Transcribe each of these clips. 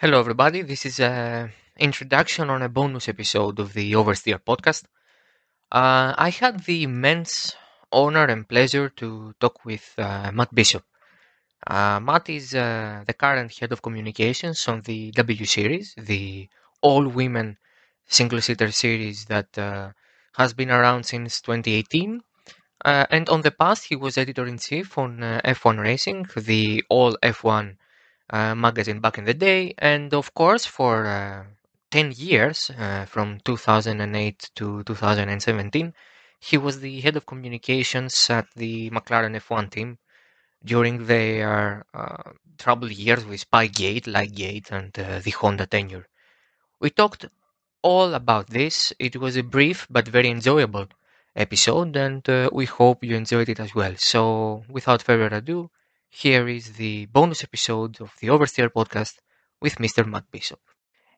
Hello, everybody. This is an introduction on a bonus episode of the Oversteer podcast. Uh, I had the immense honor and pleasure to talk with uh, Matt Bishop. Uh, Matt is uh, the current head of communications on the W Series, the all women single seater series that uh, has been around since 2018. Uh, and on the past, he was editor in chief on F1 Racing, the all F1 uh, magazine back in the day, and of course for uh, 10 years, uh, from 2008 to 2017, he was the head of communications at the McLaren F1 team during their uh, troubled years with Spygate, Liegate, and uh, the Honda tenure. We talked all about this. It was a brief but very enjoyable episode, and we hope you enjoyed it as well. So, without further ado, here is the bonus episode of the Oversteer podcast with Mr. Matt Bishop.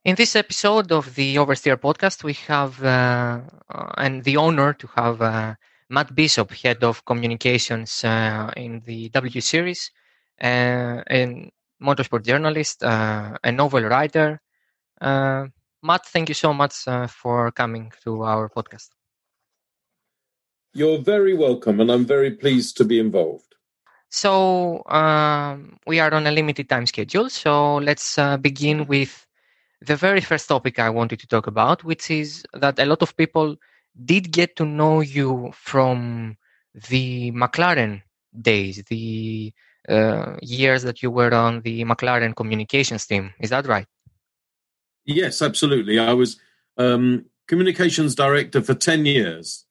In this episode of the Oversteer podcast, we have uh, uh, and the honor to have uh, Matt Bishop, head of communications uh, in the W Series, uh, a motorsport journalist, uh, a novel writer. Matt, thank you so much for coming to our podcast. You're very welcome, and I'm very pleased to be involved. So um, we are on a limited time schedule. So let's uh, begin with the very first topic I wanted to talk about, which is that a lot of people did get to know you from the McLaren days, the uh, years that you were on the McLaren communications team. Is that right? Yes, absolutely. I was um, communications director for 10 years.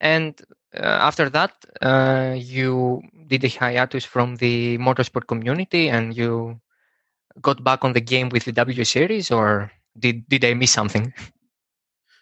And after that, uh, you did a hiatus from the motorsport community and you got back on the game with the W Series, or did did I miss something?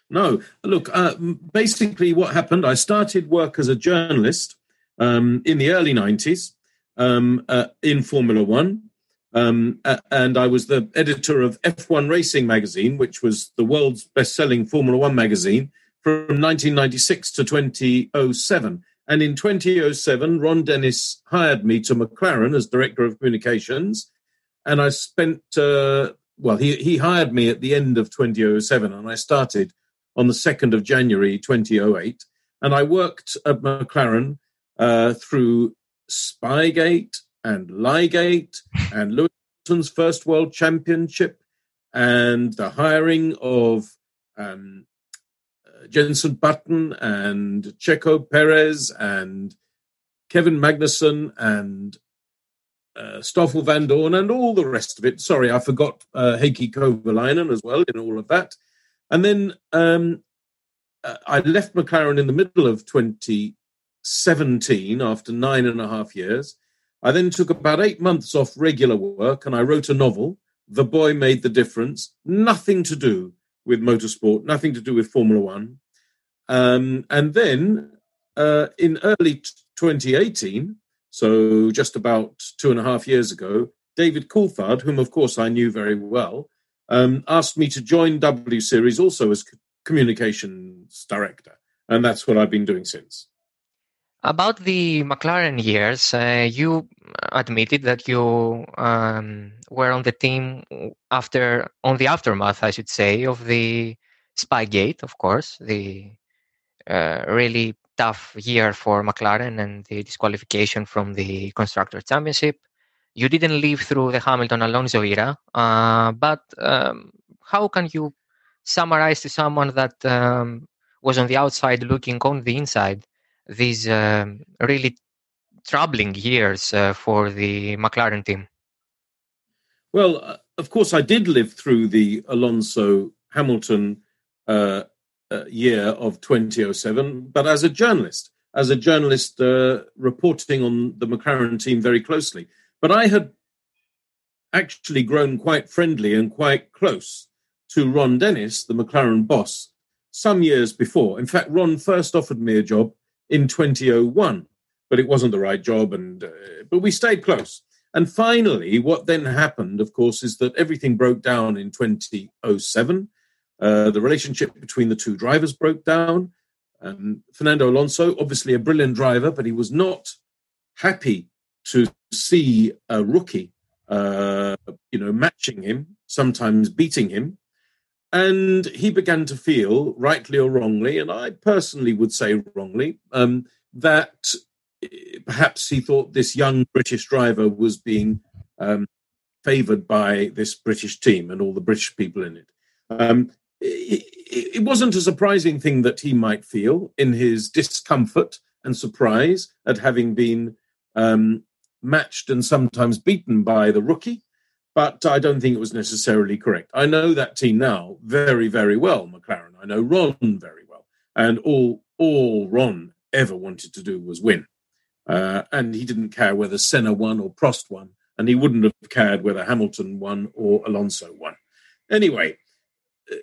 No, look. Uh, basically, what happened? I started work as a journalist um, in the early '90s um, uh, in Formula One, um, uh, and I was the editor of F1 Racing magazine, which was the world's best-selling Formula One magazine from 1996 to 2007. And in 2007, Ron Dennis hired me to McLaren as director of communications. And I spent, uh, well, he, he hired me at the end of 2007, and I started on the 2nd of January 2008. And I worked at McLaren uh, through Spygate and Liegate and Lewis Hamilton's first world championship and the hiring of um, Jenson Button and Checo Perez and Kevin Magnussen and uh, Stoffel Vandoorne and all the rest of it. Sorry, I forgot uh, Heikki Kovalainen as well in all of that. And then um, uh, I left McLaren in the middle of 2017 after nine and a half years. I then took about eight months off regular work and I wrote a novel, The Boy Made the Difference, nothing to do with motorsport, nothing to do with Formula One. Um, and then uh, in early 2018, so just about two and a half years ago, David Coulthard, whom of course I knew very well, um, asked me to join W Series also as communications director. And that's what I've been doing since. About the McLaren years, uh, you admitted that you um, were on the team after, on the aftermath, I should say, of the Spygate, of course, the uh, really tough year for McLaren and the disqualification from the Constructor Championship. You didn't live through the Hamilton Alonso era, uh, but um, how can you summarize to someone that um, was on the outside looking on the inside these um, really troubling years uh, for the McLaren team? Well, uh, of course, I did live through the Alonso Hamilton uh, uh, year of 2007, but as a journalist, as a journalist uh, reporting on the McLaren team very closely. But I had actually grown quite friendly and quite close to Ron Dennis, the McLaren boss, some years before. In fact, Ron first offered me a job in 2001, but it wasn't the right job. And uh, but we stayed close. And finally, what then happened, of course, is that everything broke down in 2007. Uh, the relationship between the two drivers broke down. Um, Fernando Alonso, obviously a brilliant driver, but he was not happy to see a rookie uh, you know, matching him, sometimes beating him. And he began to feel, rightly or wrongly, and I personally would say wrongly, um, that eh, perhaps he thought this young British driver was being um, favoured by this British team and all the British people in it. Um, it, it wasn't a surprising thing that he might feel in his discomfort and surprise at having been um, matched and sometimes beaten by the rookie, but I don't think it was necessarily correct. I know that team now very, very well, McLaren. I know Ron very well, and all all Ron ever wanted to do was win, uh, and he didn't care whether Senna won or Prost won, and he wouldn't have cared whether Hamilton won or Alonso won. Anyway,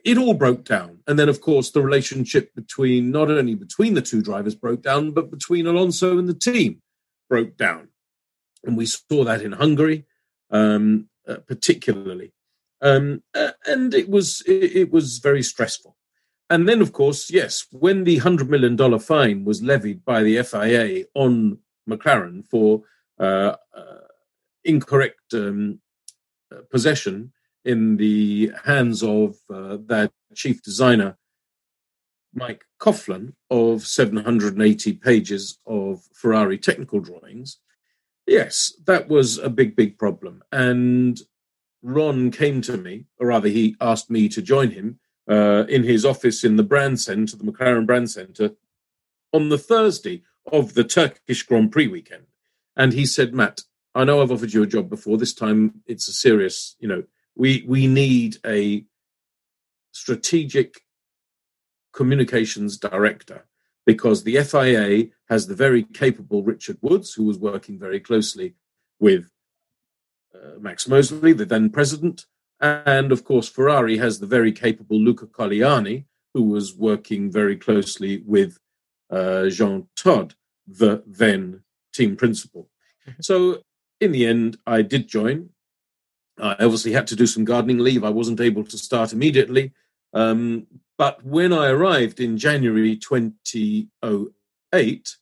it all broke down. And then, of course, the relationship between not only between the two drivers broke down, but between Alonso and the team broke down. And we saw that in Hungary, um, uh, particularly. Um, uh, and it was it, it, was very stressful. And then, of course, yes, when the hundred million dollar fine was levied by the FIA on McLaren for uh, uh incorrect um, uh, possession in the hands of uh, their chief designer, Mike Coughlan, of 780 pages of Ferrari technical drawings. Yes, that was a big, big problem. And Ron came to me, or rather, he asked me to join him uh, in his office in the brand centre, the McLaren brand centre, on the Thursday of the Turkish Grand Prix weekend. And he said, Matt, I know I've offered you a job before. This time it's a serious, you know, we we need a strategic communications director because the FIA has the very capable Richard Woods, who was working very closely with uh, Max Mosley, the then president, and of course Ferrari has the very capable Luca Colajanni, who was working very closely with uh, Jean Todt, the then team principal. Mm-hmm. So in the end, I did join. I obviously had to do some gardening leave. I wasn't able to start immediately. Um, but when I arrived in January 2008,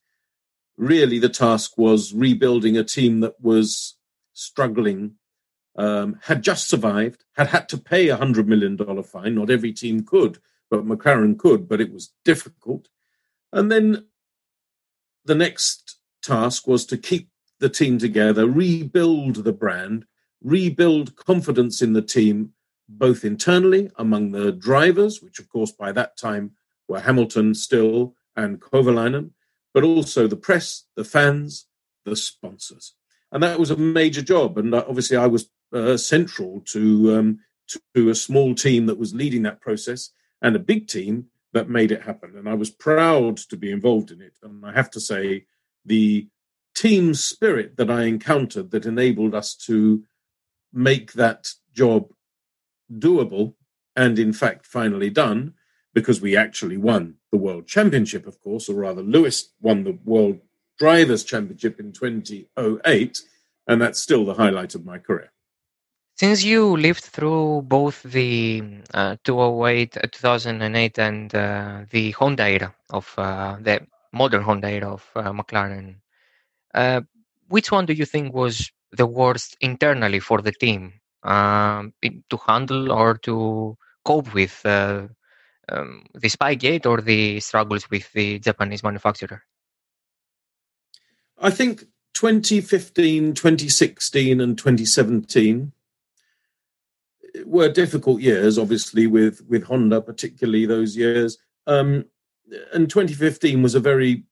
really the task was rebuilding a team that was struggling, um, had just survived, had had to pay a $100 million fine. Not every team could, but McLaren could, but it was difficult. And then the next task was to keep the team together, rebuild the brand, rebuild confidence in the team, both internally among the drivers, which of course by that time were Hamilton still and Kovalainen, but also the press, the fans, the sponsors. And that was a major job. And uh, obviously, I was uh, central to, um, to a small team that was leading that process and a big team that made it happen. And I was proud to be involved in it. And I have to say, the team spirit that I encountered that enabled us to make that job doable and, in fact, finally done because we actually won the World Championship, of course, or rather, Lewis won the World Drivers' Championship in 2008, and that's still the highlight of my career. Since you lived through both the uh, 2008, uh, 2008 and uh, the Honda era of uh, the modern Honda era of uh, McLaren, uh, which one do you think was the worst internally for the team um, to handle or to cope with uh, um, the Spygate or the struggles with the Japanese manufacturer? I think 2015, 2016, and 2017 were difficult years, obviously, with, with Honda, particularly those years. Um, and 2015 was a very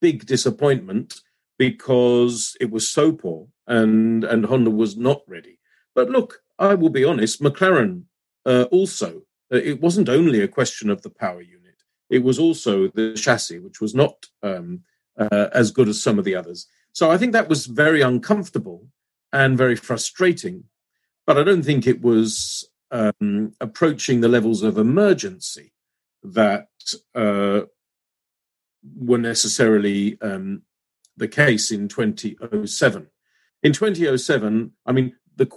big disappointment because it was so poor and and Honda was not ready. But look, I will be honest. McLaren uh, also uh, it wasn't only a question of the power unit; it was also the chassis, which was not um, uh, as good as some of the others. So I think that was very uncomfortable and very frustrating. But I don't think it was um, approaching the levels of emergency that uh, were necessarily um, the case in 2007. In 2007, I mean, the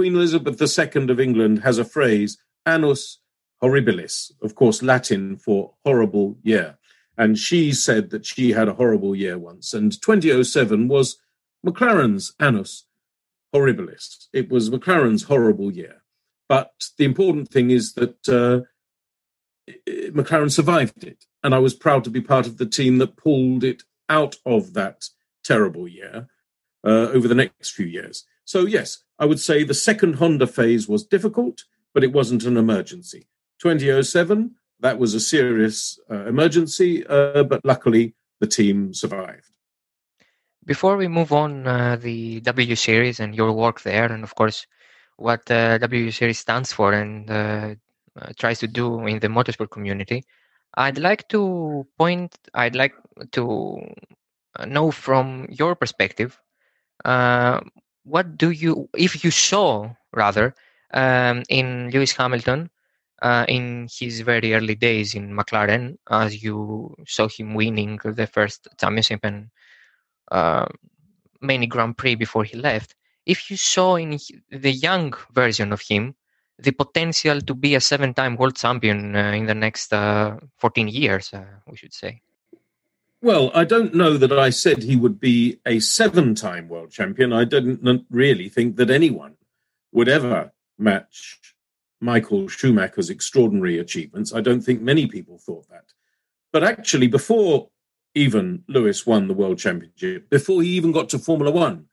Queen Elizabeth II of England has a phrase, annus horribilis, of course, Latin for horrible year. And she said that she had a horrible year once. And 2007 was McLaren's annus horribilis. It was McLaren's horrible year. But the important thing is that uh, McLaren survived it. And I was proud to be part of the team that pulled it out of that terrible year uh, over the next few years. So, yes, I would say the second Honda phase was difficult, but it wasn't an emergency. 2007, that was a serious uh, emergency, uh, but luckily the team survived. Before we move on, uh, the W Series and your work there, and of course, what uh, W Series stands for and uh, uh, tries to do in the motorsport community, I'd like to point, I'd like to know from your perspective, what do you, if you saw rather, um, in Lewis Hamilton uh, in his very early days in McLaren, as you saw him winning the first championship and uh, many Grand Prix before he left. If you saw in the young version of him the potential to be a seven-time world champion uh, in the next uh, 14 years, uh, we should say. Well, I don't know that I said he would be a seven-time world champion. I didn't really think that anyone would ever match Michael Schumacher's extraordinary achievements. I don't think many people thought that. But actually, before even Lewis won the world championship, before he even got to Formula One,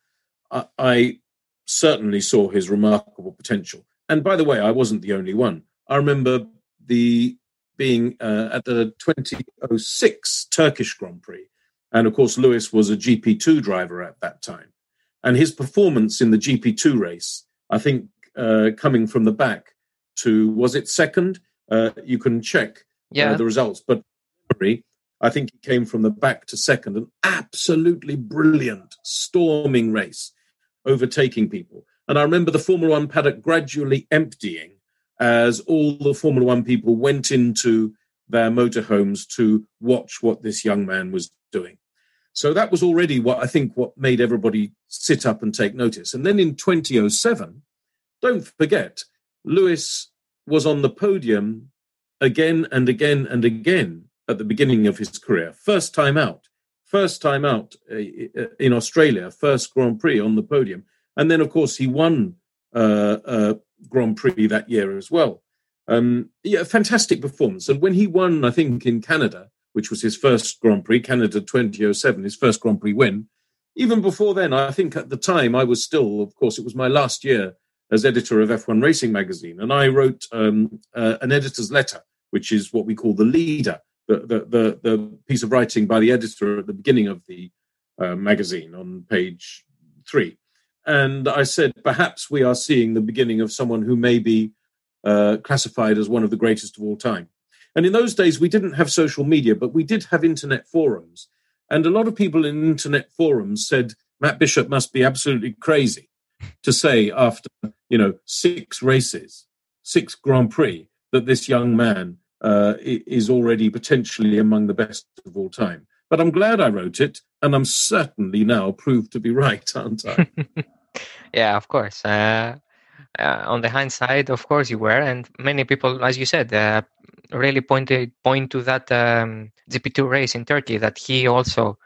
I, I certainly saw his remarkable potential. And by the way, I wasn't the only one. I remember the being uh, at the 2006 Turkish Grand Prix. And of course, Lewis was a GP2 driver at that time. And his performance in the GP2 race, I think, uh, coming from the back to was it second? Uh, you can check uh, yeah. the results, but I think he came from the back to second. An absolutely brilliant storming race, overtaking people. And I remember the Formula One paddock gradually emptying as all the Formula One people went into their motorhomes to watch what this young man was doing. So that was already what I think what made everybody sit up and take notice. And then in 2007, don't forget, Lewis was on the podium again and again and again at the beginning of his career. First time out, first time out uh, uh, in Australia, first Grand Prix on the podium. And then, of course, he won uh, uh, Grand Prix that year as well. Um, yeah, fantastic performance. And when he won, I think, in Canada, which was his first Grand Prix, Canada 2007, his first Grand Prix win, even before then, I think at the time I was still, of course, it was my last year as editor of F1 Racing magazine, and I wrote um, uh, an editor's letter, which is what we call the leader, the, the, the, the, piece of writing by the editor at the beginning of the uh, magazine on page three. And I said, perhaps we are seeing the beginning of someone who may be uh, classified as one of the greatest of all time. And in those days, we didn't have social media, but we did have internet forums. And a lot of people in internet forums said, Matt Bishop must be absolutely crazy to say after you know six races, six Grand Prix, that this young man uh, is already potentially among the best of all time. But I'm glad I wrote it, and I'm certainly now proved to be right, aren't I? yeah, of course. Uh, uh, on the hindsight, of course you were, and many people, as you said, uh, really pointed point to that um, GP2 race in Turkey that he also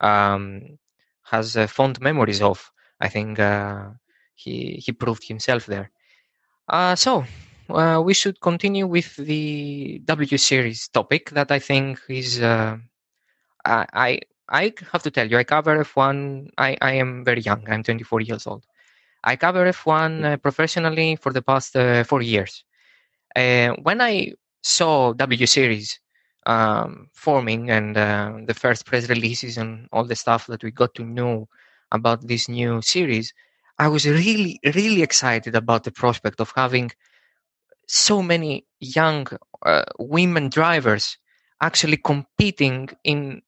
um, has uh, fond memories of. I think uh, he he proved himself there. Uh, so we should continue with the W Series topic that I think is. Uh, I I have to tell you, I cover F1. I, I am very young. I'm 24 years old. I cover F1 uh, professionally for the past uh, four years. when I saw W Series um, forming and the first press releases and all the stuff that we got to know about this new series, I was really, really excited about the prospect of having so many young uh, women drivers actually competing in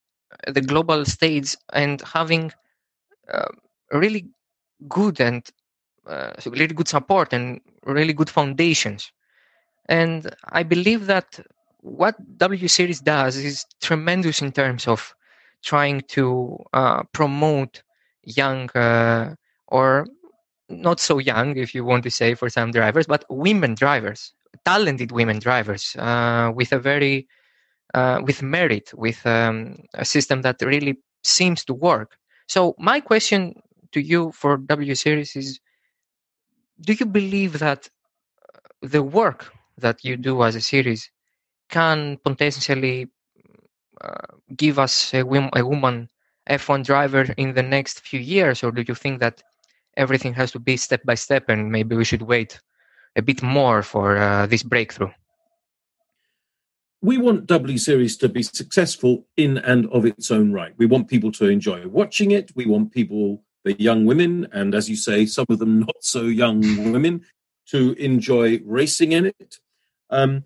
the global stage and having uh, really good and uh, really good support and really good foundations. And I believe that what W Series does is tremendous in terms of trying to uh, promote young uh, or not so young, if you want to say, for some drivers, but women drivers, talented women drivers uh, with a very uh, with merit, with um, a system that really seems to work. So my question to you for W Series is: do you believe that uh, the work that you do as a series can potentially uh, give us a, a woman F1 driver in the next few years, or do you think that everything has to be step by step and maybe we should wait a bit more for uh, this breakthrough? We want W Series to be successful in and of its own right. We want people to enjoy watching it. We want people, the young women, and as you say, some of them not so young women, to enjoy racing in it. Um,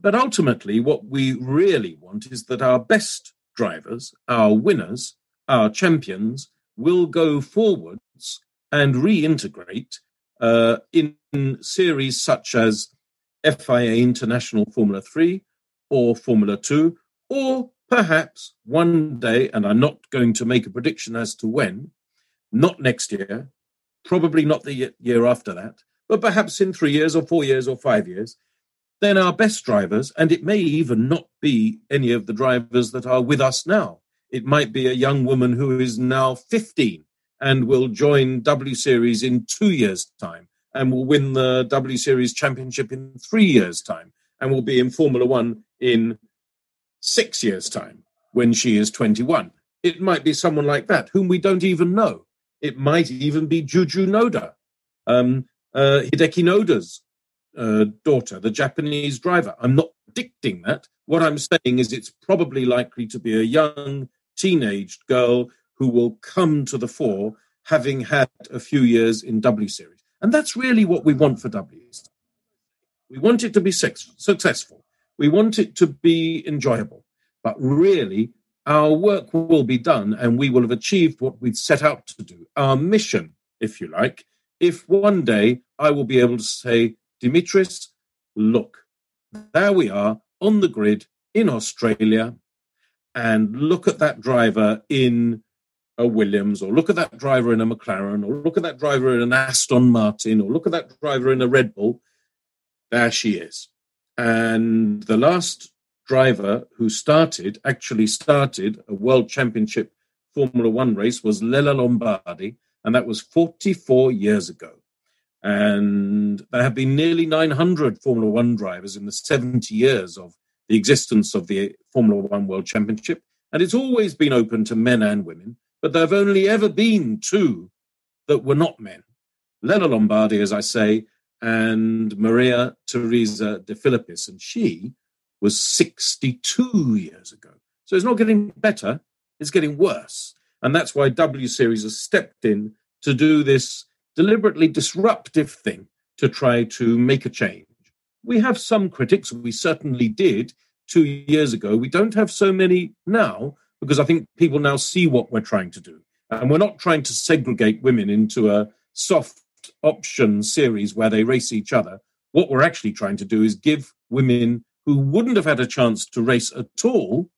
but ultimately, what we really want is that our best drivers, our winners, our champions, will go forwards and reintegrate uh, in series such as FIA International Formula 3 or Formula 2, or perhaps one day, and I'm not going to make a prediction as to when, not next year, probably not the year after that, but perhaps in three years or four years or five years, then our best drivers, and it may even not be any of the drivers that are with us now. It might be a young woman who is now 15 and will join W Series in two years' time and will win the W Series championship in three years' time and will be in Formula One in six years' time when she is 21. It might be someone like that whom we don't even know. It might even be Juju Noda, um, uh, Hideki Noda's uh, daughter, the Japanese driver. I'm not predicting that. What I'm saying is it's probably likely to be a young teenage girl who will come to the fore having had a few years in W Series. And that's really what we want for W. We want it to be successful. We want it to be enjoyable. But really, our work will be done and we will have achieved what we've set out to do, our mission, if you like, if one day I will be able to say, Dimitris, look, there we are on the grid in Australia, and look at that driver in a Williams, or look at that driver in a McLaren, or look at that driver in an Aston Martin, or look at that driver in a Red Bull. There she is. And the last driver who started, actually started a world championship Formula One race was Lella Lombardi, and that was 44 years ago. And there have been nearly 900 Formula One drivers in the 70 years of the existence of the Formula One World Championship. And it's always been open to men and women, but there have only ever been two that were not men Lella Lombardi, as I say, and Maria Teresa de Filippis. And she was 62 years ago. So it's not getting better, it's getting worse. And that's why W Series has stepped in to do this deliberately disruptive thing to try to make a change. We have some critics, we certainly did two years ago. We don't have so many now because I think people now see what we're trying to do. And we're not trying to segregate women into a soft option series where they race each other. What we're actually trying to do is give women who wouldn't have had a chance to race at all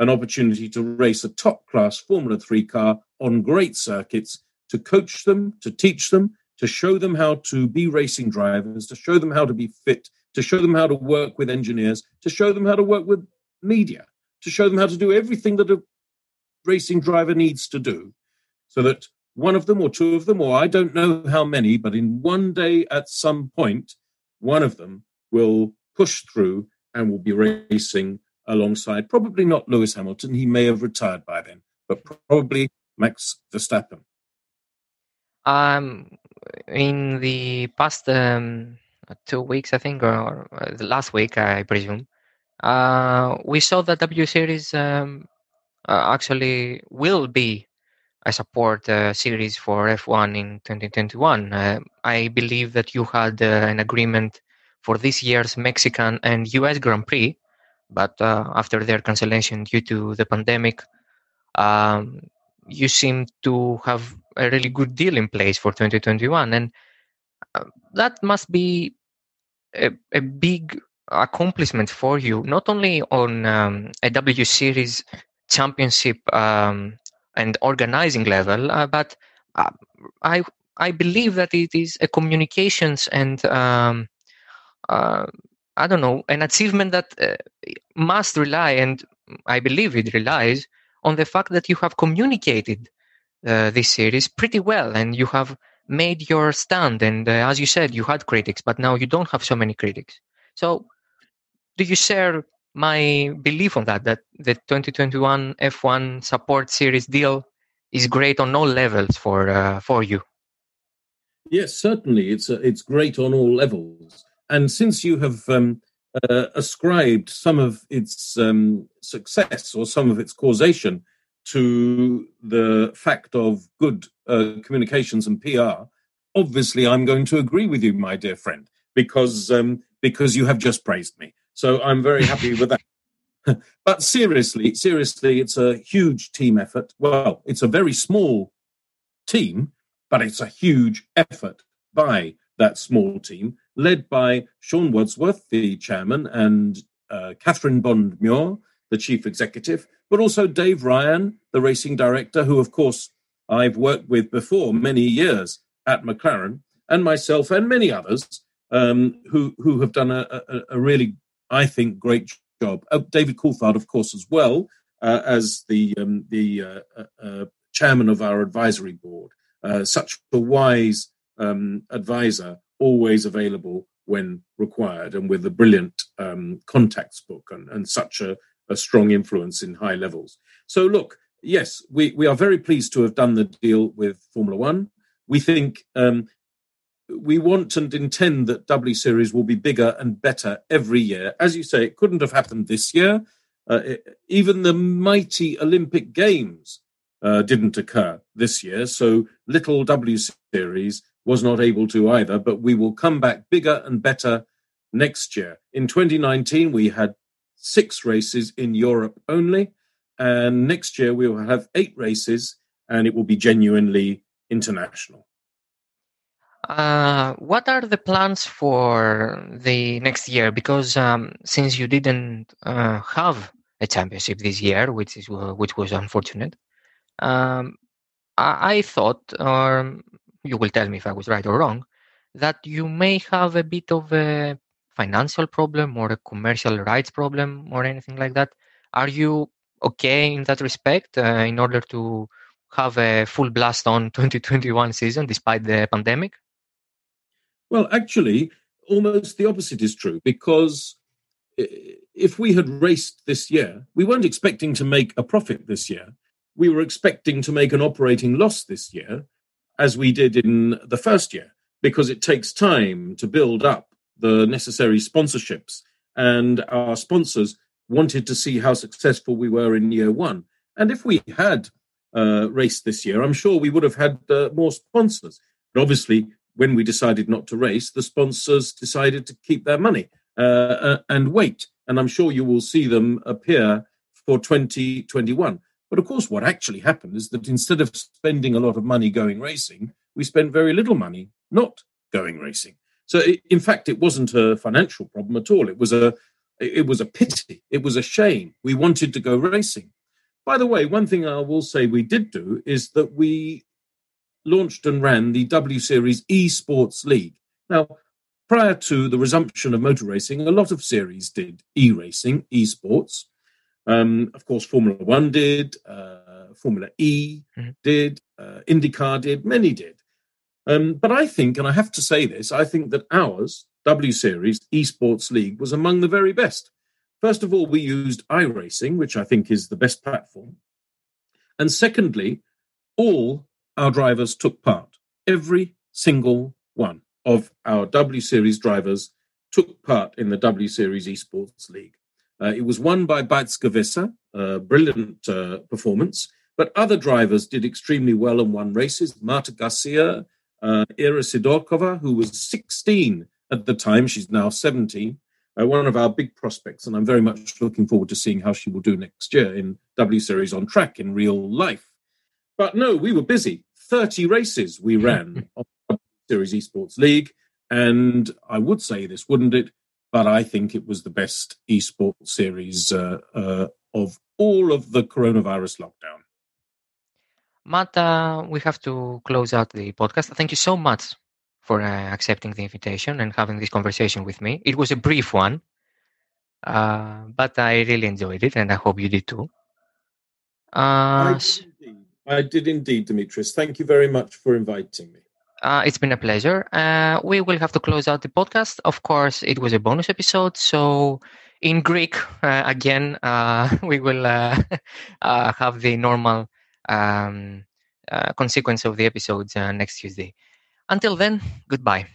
an opportunity to race a top class Formula 3 car on great circuits to coach them, to teach them, to show them how to be racing drivers, to show them how to be fit, to show them how to work with engineers, to show them how to work with media, to show them how to do everything that a racing driver needs to do so that one of them or two of them, or I don't know how many, but in one day at some point, one of them will push through and will be racing alongside probably not Lewis Hamilton. He may have retired by then, but probably Max Verstappen. Um, in the past um, two weeks, I think, or, or the last week, I presume, uh, we saw that W Series um, uh, actually will be a support uh, series for F1 in 2021. Uh, I believe that you had uh, an agreement for this year's Mexican and US Grand Prix, but after their cancellation due to the pandemic, um, you seem to have a really good deal in place for 2021 and uh, that must be a, a, big accomplishment for you not only on um, a w series championship um, and organizing level uh, but uh, i i believe that it is a communications and um, uh, i don't know an achievement that uh, must rely and i believe it relies on the fact that you have communicated uh, this series pretty well and you have made your stand. And as you said, you had critics, but now you don't have so many critics. So, do you share my belief on that? That the 2021 F1 Support Series deal is great on all levels for uh, for you. Yes, certainly, it's uh, it's great on all levels. And since you have um, uh, ascribed some of its um, success or some of its causation to the fact of good uh, communications and PR, obviously I'm going to agree with you, my dear friend, because um, because you have just praised me. So I'm very happy with that. but seriously, seriously, it's a huge team effort. Well, it's a very small team, but it's a huge effort by that small team, led by Sean Wadsworth, the chairman, and uh, Catherine Bond Muir, the chief executive, but also Dave Ryan, the racing director, who, of course, I've worked with before many years at McLaren, and myself and many others um, who who have done a, a, a, really, I think, great job. Uh, David Coulthard, of course, as well uh, as the um, the uh, uh, uh chairman of our advisory board, uh, such a wise um, advisor, always available when required, and with a brilliant um, contacts book and, and such a a strong influence in high levels. So, look, yes, we, we are very pleased to have done the deal with Formula One. We think um, we want and intend that W Series will be bigger and better every year. As you say, it couldn't have happened this year. Uh, it, even the mighty Olympic Games uh, didn't occur this year, so little W Series was not able to either. But we will come back bigger and better next year. In 2019, we had six races in Europe only. And next year we will have eight races and it will be genuinely international. Uh, what are the plans for the next year? Because um, since you didn't uh, have a championship this year, which is which was unfortunate, um, I, I, thought, or you will tell me if I was right or wrong, that you may have a bit of a financial problem or a commercial rights problem or anything like that? Are you okay in that respect uh, in order to have a full blast on 2021 season despite the pandemic? Well, actually, almost the opposite is true because if we had raced this year, we weren't expecting to make a profit this year. We were expecting to make an operating loss this year, as we did in the first year, because it takes time to build up the necessary sponsorships. And our sponsors wanted to see how successful we were in year one. And if we had uh, raced this year, I'm sure we would have had uh, more sponsors. But obviously, when we decided not to race, the sponsors decided to keep their money uh, uh and wait. And I'm sure you will see them appear for 2021. But of course, what actually happened is that instead of spending a lot of money going racing, we spent very little money not going racing. So, it, in fact, it wasn't a financial problem at all. It was a it was a pity. It was a shame. We wanted to go racing. By the way, one thing I will say we did do is that we launched and ran the W Series Esports League. Now, prior to the resumption of motor racing, a lot of series did e racing, esports. Um, of course, Formula One did, uh, Formula E mm-hmm. did, uh, IndyCar did, many did. Um, but I think, and I have to say this, I think that ours, W Series Esports League, was among the very best. First of all, we used iRacing, which I think is the best platform. And secondly, all our drivers took part. Every single one of our W Series drivers took part in the W Series Esports League. Uh, it was won by Beitske a brilliant uh, performance, but other drivers did extremely well and won races. Marta Garcia, uh, Ira Sidorkova, who was 16 at the time. She's now 17. Uh, one of our big prospects, and I'm very much looking forward to seeing how she will do next year in W Series on track in real life. But no, we were busy. 30 races we ran on W Series Esports League, and I would say this, wouldn't it? But I think it was the best esports series uh, uh, of all of the coronavirus lockdown. Matt, uh, we have to close out the podcast. Thank you so much for uh, accepting the invitation and having this conversation with me. It was a brief one, uh, but I really enjoyed it, and I hope you did too. Uh, did, I did indeed, Dimitris. Thank you very much for inviting me. Uh, it's been a pleasure. Uh, we will have to close out the podcast. Of course, it was a bonus episode, so in Greek uh, again, uh, we will uh, uh, have the normal um, consequence of the episodes next Tuesday. Until then, goodbye.